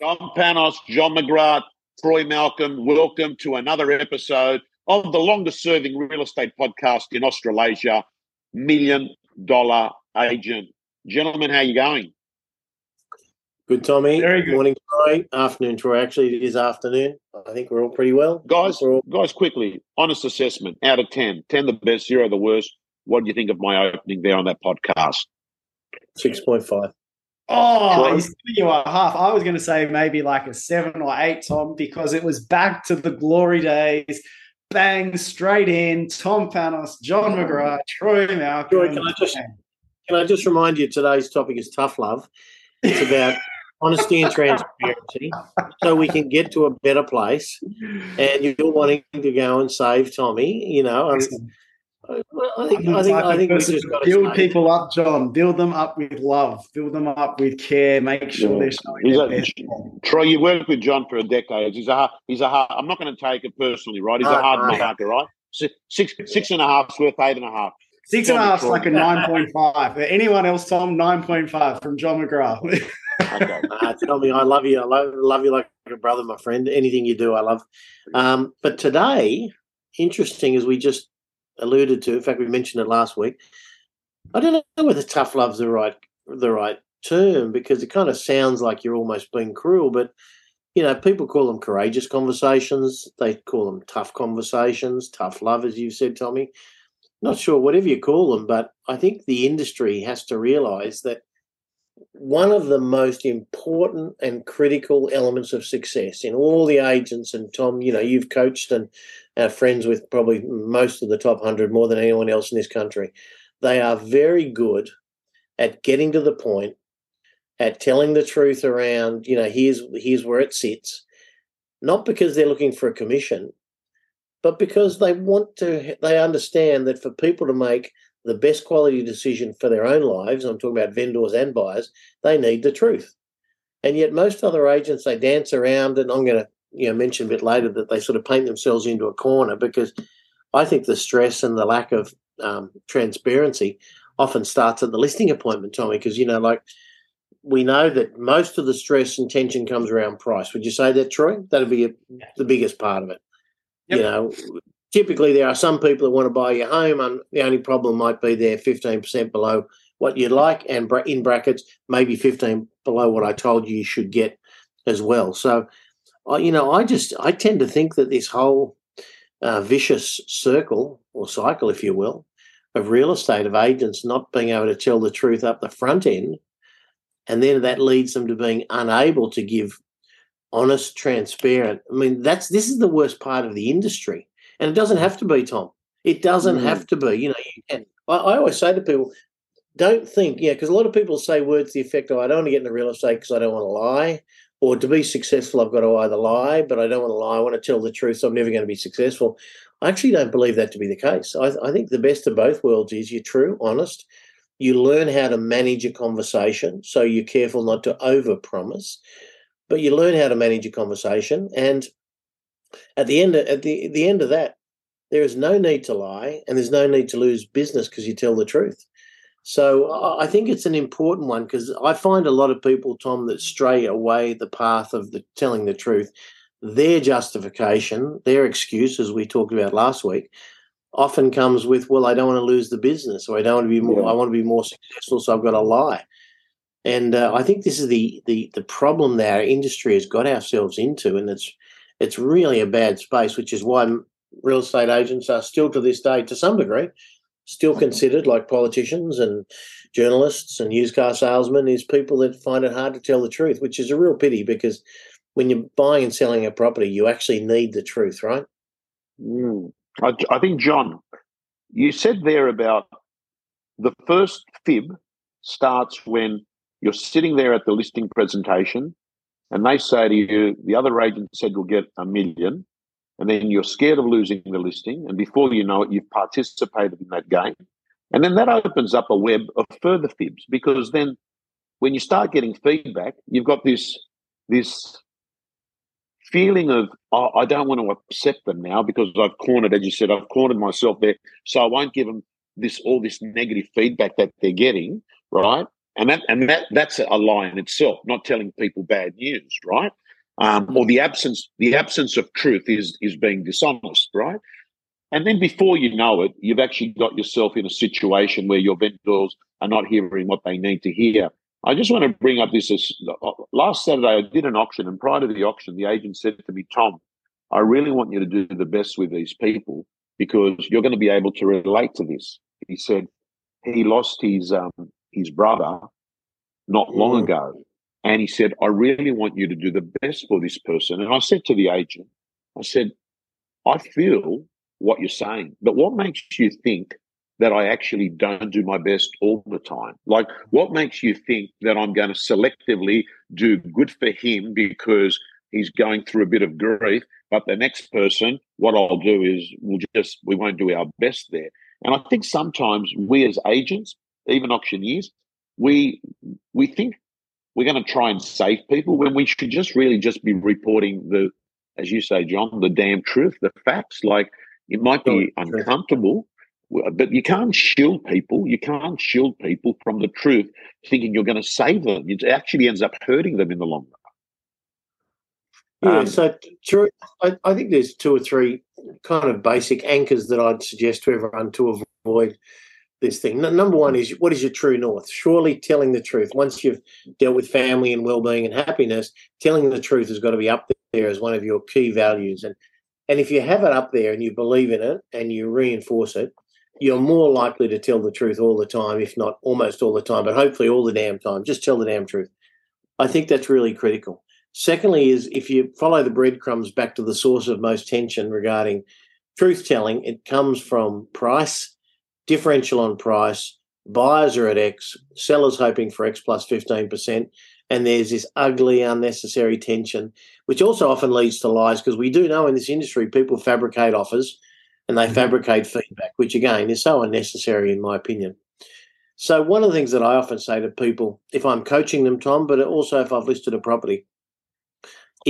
Tom Panos, John McGrath, Troy Malcolm, welcome to another episode of the longest serving real estate podcast in Australasia, Million Dollar Agent. Gentlemen, how you going? Good, Tommy. Very good. Morning, Troy. Afternoon, Troy. Actually, it is afternoon. I think we're all pretty well. Guys, We're all- guys, quickly, honest assessment out of 10. 10 the best, zero the worst. What do you think of my opening there on that podcast? 6.5. Oh, he's giving you a half. I was going to say maybe like a seven or eight, Tom, because it was back to the glory days. Bang, straight in. Tom Panos, John McGrath, Troy Malcolm. Troy, can I just- Can I just remind you today's topic is tough love? It's about honesty and transparency so we can get to a better place. And you're wanting to go and save Tommy, you know. And, well, I think, I think, I think we just got build people up, John. Build them up with love. Build them up with care. Make sure Yeah. they're showing He's their a- best. Troy, you worked with John for a decade. He's a hard, he's a hard, I'm not going to take it personally, right? He's a Hard hard marker. marker, right? Six, six, six and a half's worth eight and a half. Six and a John half's like a 9.5. Anyone else, Tom, 9.5 from John McGrath. Okay. Tommy, I love you. I love, love you like a brother, my friend. Anything you do, I love. Um, but today, interesting as we just alluded to. In fact, we mentioned it last week. I don't know whether tough love's the right the right term because it kind of sounds like you're almost being cruel. But you know, people call them courageous conversations. They call them tough conversations, tough love, as you said, Tommy. Not sure whatever you call them, but I think the industry has to realise that one of the most important and critical elements of success in all the agents and tom you know you've coached and are friends with probably most of the top 100 more than anyone else in this country they are very good at getting to the point at telling the truth around you know here's here's where it sits not because they're looking for a commission but because they want to they understand that for people to make the best quality decision for their own lives i'm talking about vendors and buyers they need the truth. And yet most other agents they dance around and I'm gonna you know mention a bit later that they sort of paint themselves into a corner because I think the stress and the lack of um, transparency often starts at the listing appointment, Tommy, because you know, like we know that most of the stress and tension comes around price. Would you say that, Troy? That'd be a, the biggest part of it. You know, typically there are some people that want to buy your home, and the only problem might be they're fifteen percent below what you'd like, and in brackets, maybe 15 below what I told you you should get as well. So, I you know, I just I tend to think that this whole uh, vicious circle or cycle, if you will, of real estate of agents not being able to tell the truth up the front end, and then that leads them to being unable to give honest, transparent. I mean, that's this is the worst part of the industry, and it doesn't have to be, Tom. It doesn't Mm. have to be. You know, you can. I, I always say to people, don't think, yeah, because a lot of people say words to the effect of, I don't want to get into real estate because I don't want to lie. Or to be successful, I've got to either lie, but I don't want to lie. I want to tell the truth, so I'm never going to be successful. I actually don't believe that to be the case. I, I think the best of both worlds is you're true, honest. You learn how to manage a conversation, so you're careful not to overpromise, but you learn how to manage a conversation. And at the end of, at the the end of that, there is no need to lie, and there's no need to lose business because you tell the truth. So I think it's an important one because I find a lot of people, Tom, that stray away the path of the telling the truth. Their justification, their excuse, as we talked about last week, often comes with, "Well, I don't want to lose the business, or I don't want to be more. Yeah. I want to be more successful, so I've got to lie." And uh, I think this is the the the problem that our industry has got ourselves into, and it's it's really a bad space, which is why real estate agents are still to this day, to some degree, still considered like politicians and journalists and used car salesmen is people that find it hard to tell the truth, which is a real pity because when you're buying and selling a property, you actually need the truth, right? Mm. I, I think, John, you said there about the first fib starts when you're sitting there at the listing presentation and they say to you, the other agent said we'll get a million, and then you're scared of losing the listing. And before you know it, you've participated in that game. And then that opens up a web of further fibs because then when you start getting feedback, you've got this this feeling of oh, I don't want to upset them now because I've cornered, as you said, I've cornered myself there, so I won't give them this all this negative feedback that they're getting, right? and that and that that's a lie in itself. Not telling people bad news, right? Um, or the absence the absence of truth is is being dishonest, right? And then before you know it, you've actually got yourself in a situation where your vendors are not hearing what they need to hear. I just want to bring up this. As, last Saturday, I did an auction, and prior to the auction, the agent said to me, Tom, I really want you to do the best with these people because you're going to be able to relate to this. He said he lost his um, his brother not long ago, and he said, I really want you to do the best for this person. And I said to the agent, I said, I feel what you're saying, but what makes you think that I actually don't do my best all the time? Like, what makes you think that I'm going to selectively do good for him because he's going through a bit of grief, but the next person, what I'll do is we'll just, we won't do our best there. And I think sometimes we as agents, even auctioneers, we we think we're going to try and save people when we should just really just be reporting the, as you say, John, the damn truth, the facts. Like it might be uncomfortable, but you can't shield people. You can't shield people from the truth, thinking you're going to save them. It actually ends up hurting them in the long run. Yeah, um, so true. I, I, think there's two or three kind of basic anchors that I'd suggest to everyone to avoid this thing. number one is what is your true north? Surely telling the truth. Once you've dealt with family and well-being and happiness, telling the truth has got to be up there as one of your key values. And and if you have it up there and you believe in it and you reinforce it, you're more likely to tell the truth all the time, if not almost all the time, but hopefully all the damn time. Just tell the damn truth. I think that's really critical. Secondly, is if you follow the breadcrumbs back to the source of most tension regarding truth telling, it comes from price, differential on price, buyers are at X, sellers hoping for X plus 15%, and there's this ugly, unnecessary tension, which also often leads to lies because we do know in this industry people fabricate offers and they mm-hmm. fabricate feedback, which again is so unnecessary in my opinion. So one of the things that I often say to people, if I'm coaching them, Tom, but also if I've listed a property,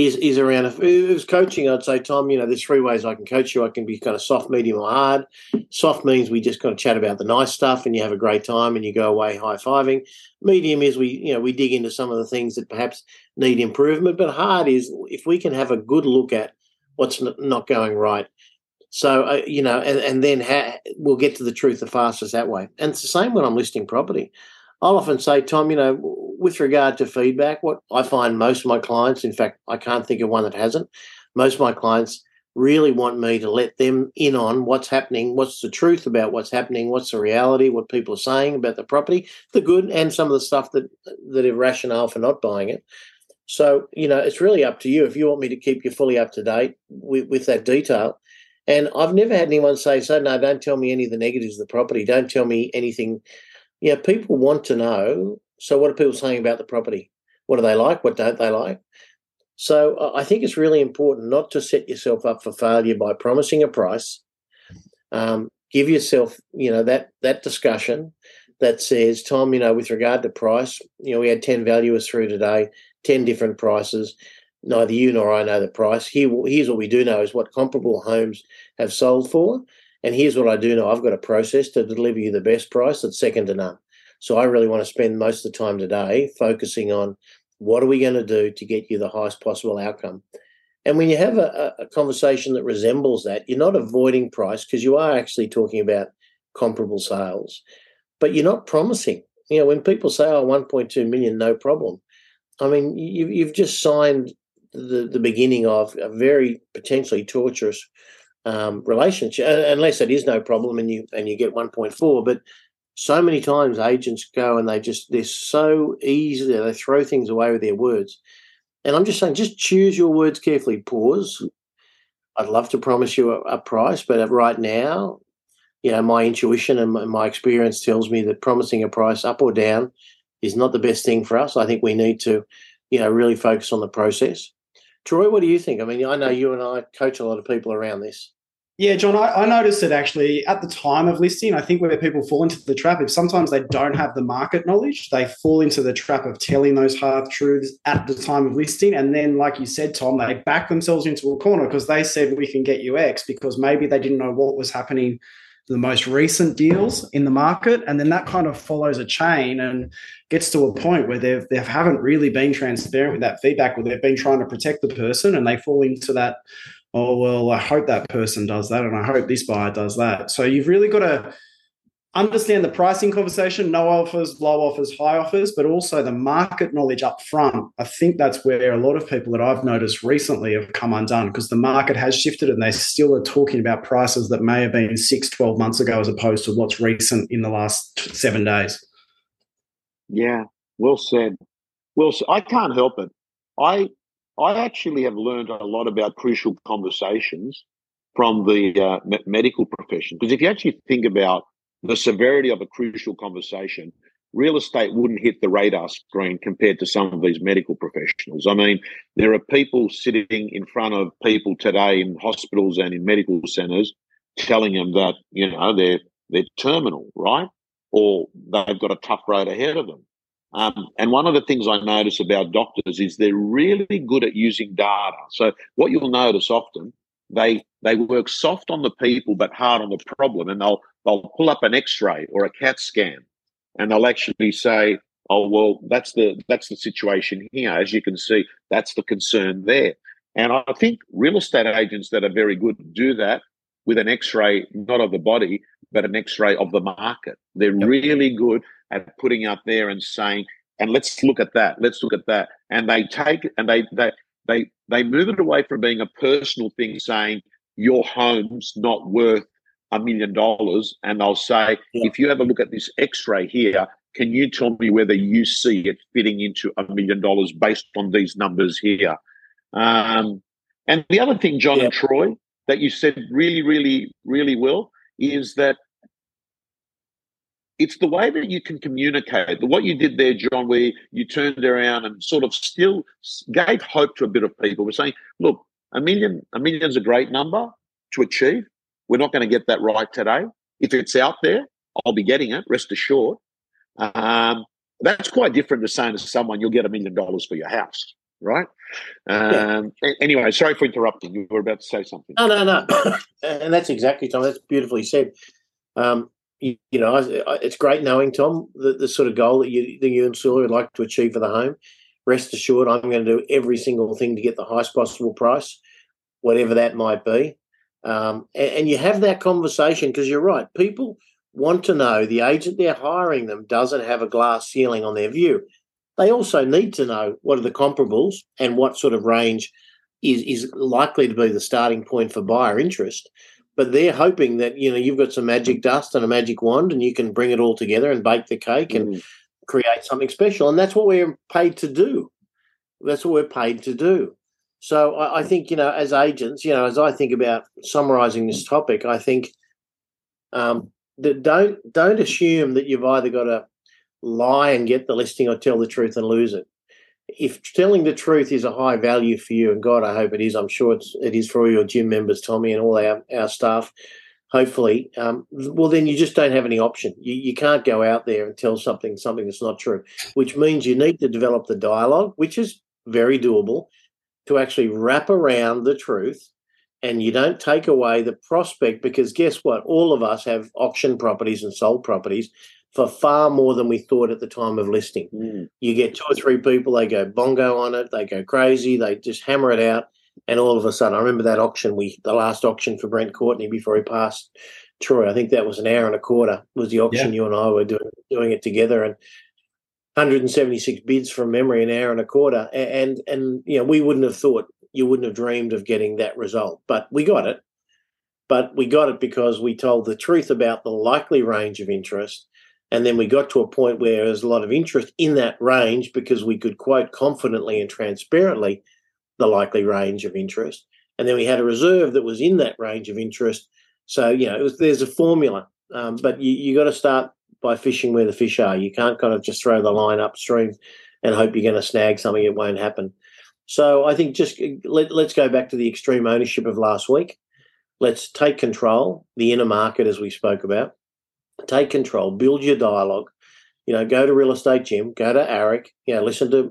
is is around if it was coaching, I'd say, Tom, you know, there's three ways I can coach you. I can be kind of soft, medium, or hard. Soft means we just kind of chat about the nice stuff and you have a great time and you go away high fiving. Medium is we, you know, we dig into some of the things that perhaps need improvement. But hard is if we can have a good look at what's not going right. So uh, you know, and, and then ha- we'll get to the truth the fastest that way. And it's the same when I'm listing property. I'll often say, Tom, you know, with regard to feedback, what I find most of my clients, in fact, I can't think of one that hasn't, most of my clients really want me to let them in on what's happening, what's the truth about what's happening, what's the reality, what people are saying about the property, the good and some of the stuff that that are rationale for not buying it. So, you know, it's really up to you if you want me to keep you fully up to date with, with that detail. And I've never had anyone say, so no, don't tell me any of the negatives of the property. Don't tell me anything yeah, people want to know. So, what are people saying about the property? What do they like? What don't they like? So, I think it's really important not to set yourself up for failure by promising a price. Um, give yourself, you know, that that discussion that says, Tom, you know, with regard to price, you know, we had ten valuers through today, ten different prices. Neither you nor I know the price. Here, here's what we do know: is what comparable homes have sold for, and here's what I do know I've got a process to deliver you the best price that's second to none. So I really want to spend most of the time today focusing on what are we going to do to get you the highest possible outcome. And when you have a, a conversation that resembles that, you're not avoiding price because you are actually talking about comparable sales, but you're not promising. You know, when people say, oh, 1.2 million, no problem. I mean, you, you've just signed the, the beginning of a very potentially torturous um, relationship, unless it is no problem and you and you get 1.4. But so many times agents go and they just they're so easy they throw things away with their words. And I'm just saying, just choose your words carefully. Pause. I'd love to promise you a, a price, but right now, you know, my intuition and my, my experience tells me that promising a price up or down is not the best thing for us. I think we need to, you know, really focus on the process. Troy, what do you think? I mean, I know you and I coach a lot of people around this. Yeah, John, I, I, noticed that actually at the time of listing. I think where people fall into the trap, if sometimes they don't have the market knowledge, they fall into the trap of telling those half truths at the time of listing. And then, like you said, Tom, they back themselves into a corner because they said we can get you X because maybe they didn't know what was happening the most recent deals in the market, and then that kind of follows a chain and gets to a point where they've they haven't really been transparent with that feedback, or they've been trying to protect the person, and they fall into that. Oh well, I hope that person does that, and I hope this buyer does that. So you've really got to understand the pricing conversation no offers low offers high offers but also the market knowledge up front. I think that's where a lot of people that i've noticed recently have come undone because the market has shifted and they still are talking about prices that may have been 6 12 months ago as opposed to what's recent in the last 7 days. Yeah. Well said. Well i can't help it. I i actually have learned a lot about crucial conversations from the uh, medical profession because if you actually think about the severity of a crucial conversation, real estate wouldn't hit the radar screen compared to some of these medical professionals. I mean, there are people sitting in front of people today in hospitals and in medical centres telling them that, you know, they're they're terminal, right? Or they've got a tough road ahead of them. Um, and one of the things I notice about doctors is they're really good at using data. So what you'll notice often, they they work soft on the people but hard on the problem, and they'll they'll pull up an X-ray or a CAT scan, and they'll actually say, "Oh, well, that's the that's the situation here. As you can see, that's the concern there." And I think real estate agents that are very good do that with an X-ray, not of the body, but an X-ray of the market. They're yep. really good at putting out there and saying, "And let's look at that. Let's look at that." And they take and they they they they move it away from being a personal thing, saying your home's not worth a million dollars and they'll say, yeah. if you have a look at this x-ray here, can you tell me whether you see it fitting into a million dollars based on these numbers here? Um, and the other thing, John yeah. and Troy, that you said really, really, really well is that it's the way that you can communicate. What you did there, John, where you turned around and sort of still gave hope to a bit of people. We're saying, look, a million, a million's a great number to achieve, we're not going to get that right today. If it's out there, I'll be getting it, rest assured. Um, that's quite different to saying to someone, you'll get a million dollars for your house, right? Um, yeah. Anyway, sorry for interrupting. You were about to say something. No, no, no. and that's exactly, Tom. That's beautifully said. Um, you, you, know, it's great knowing, Tom, the, the sort of goal that you, that you and Sula would like to achieve for the home. Rest assured, I'm going to do every single thing to get the highest possible price, whatever that might be. Um, and, and you have that conversation because you're right. People want to know the agent they're hiring them doesn't have a glass ceiling on their view. They also need to know what are the comparables and what sort of range is, is likely to be the starting point for buyer interest. But they're hoping that you know you've got some magic dust and a magic wand, and you can bring it all together and bake the cake and mm. create something special. And that's what we're paid to do. That's what we're paid to do. So I, I, think you know, as agents, you know, as I think about summarising this topic, I think um, that don't don't assume that you've either got to lie and get the listing or tell the truth and lose it. If telling the truth is a high value for you, and God, I hope it is. I'm sure it's it is for all your gym members, Tommy, and all our our staff. Hopefully, um, well, then you just don't have any option. You, you can't go out there and tell something something that's not true, which means you need to develop the dialogue, which is very doable to actually wrap around the truth and you don't take away the prospect because guess what? All of us have auction properties and sold properties for far more than we thought at the time of listing. Mm. You get two or three people, they go bongo on it, they go crazy, they just hammer it out. And all of a sudden, I remember that auction, we the last auction for Brent Courtney before he passed Troy. I think that was an hour and a quarter was the auction yeah. you and I were doing doing it together. And 176 bids from memory, an hour and a quarter, and and you know we wouldn't have thought you wouldn't have dreamed of getting that result, but we got it. But we got it because we told the truth about the likely range of interest, and then we got to a point where there's a lot of interest in that range because we could quote confidently and transparently the likely range of interest, and then we had a reserve that was in that range of interest. So you know was, there's a formula, um, but you you got to start by fishing where the fish are. You can't kind of just throw the line upstream and hope you're going to snag something. It won't happen. So I think just let, let's go back to the extreme ownership of last week. Let's take control, the inner market, as we spoke about. Take control, build your dialogue. You know, go to Real Estate Gym, go to AREC, you know, listen to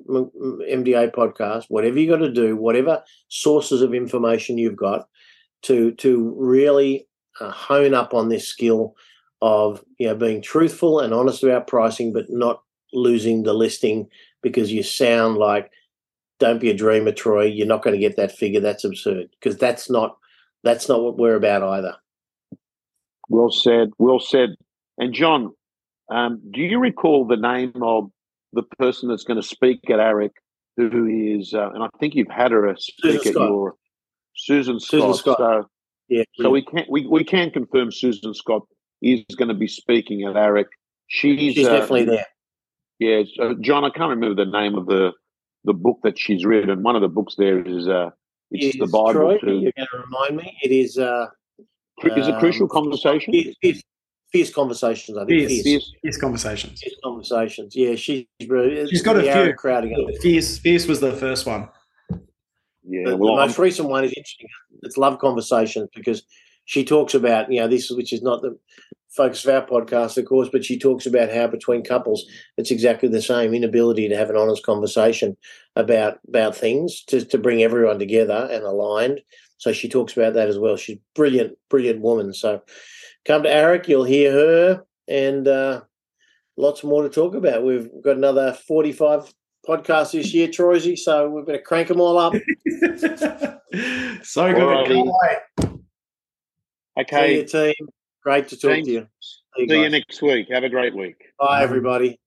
MDA podcast, whatever you got to do, whatever sources of information you've got to to really uh, hone up on this skill of you know being truthful and honest about pricing, but not losing the listing because you sound like don't be a dreamer, Troy. You're not going to get that figure. That's absurd because that's not that's not what we're about either. Well said. Well said. And John, um, do you recall the name of the person that's going to speak at AREC? Who is? Uh, and I think you've had her speak Susan at Scott. your Susan Scott. Susan Scott. So, Yeah. so we can't we, we can confirm Susan Scott is going to be speaking at AREC. She's, she's uh, definitely there. Yeah, uh, John. I can't remember the name of the the book that she's written. One of the books there is uh, it's the Bible. Troy, too. you're going to remind me. It is. Uh, Is it crucial um, conversation? Fierce, fierce, fierce conversations. I think. Fierce. Fierce. Fierce conversations. Fierce conversations. Yeah, she's brilliant. She's got a The few. Arab crowd. Fierce, Fierce was the first one. Yeah, The, the well, I'm- most recent one is interesting. It's love conversations because she talks about you know this, which is not the focus of our podcast, of course, but she talks about how between couples it's exactly the same inability to have an honest conversation about about things to to bring everyone together and aligned. So she talks about that as well. She's a brilliant, brilliant woman. So come to AREC, you'll hear her and uh, lots more to talk about. We've got another forty five podcasts this year, Troisy. So we're going to crank them all up. so good. Alrighty. Okay. See you, team. Great to talk to you. See you guys. next week. Have a great week. Bye, everybody.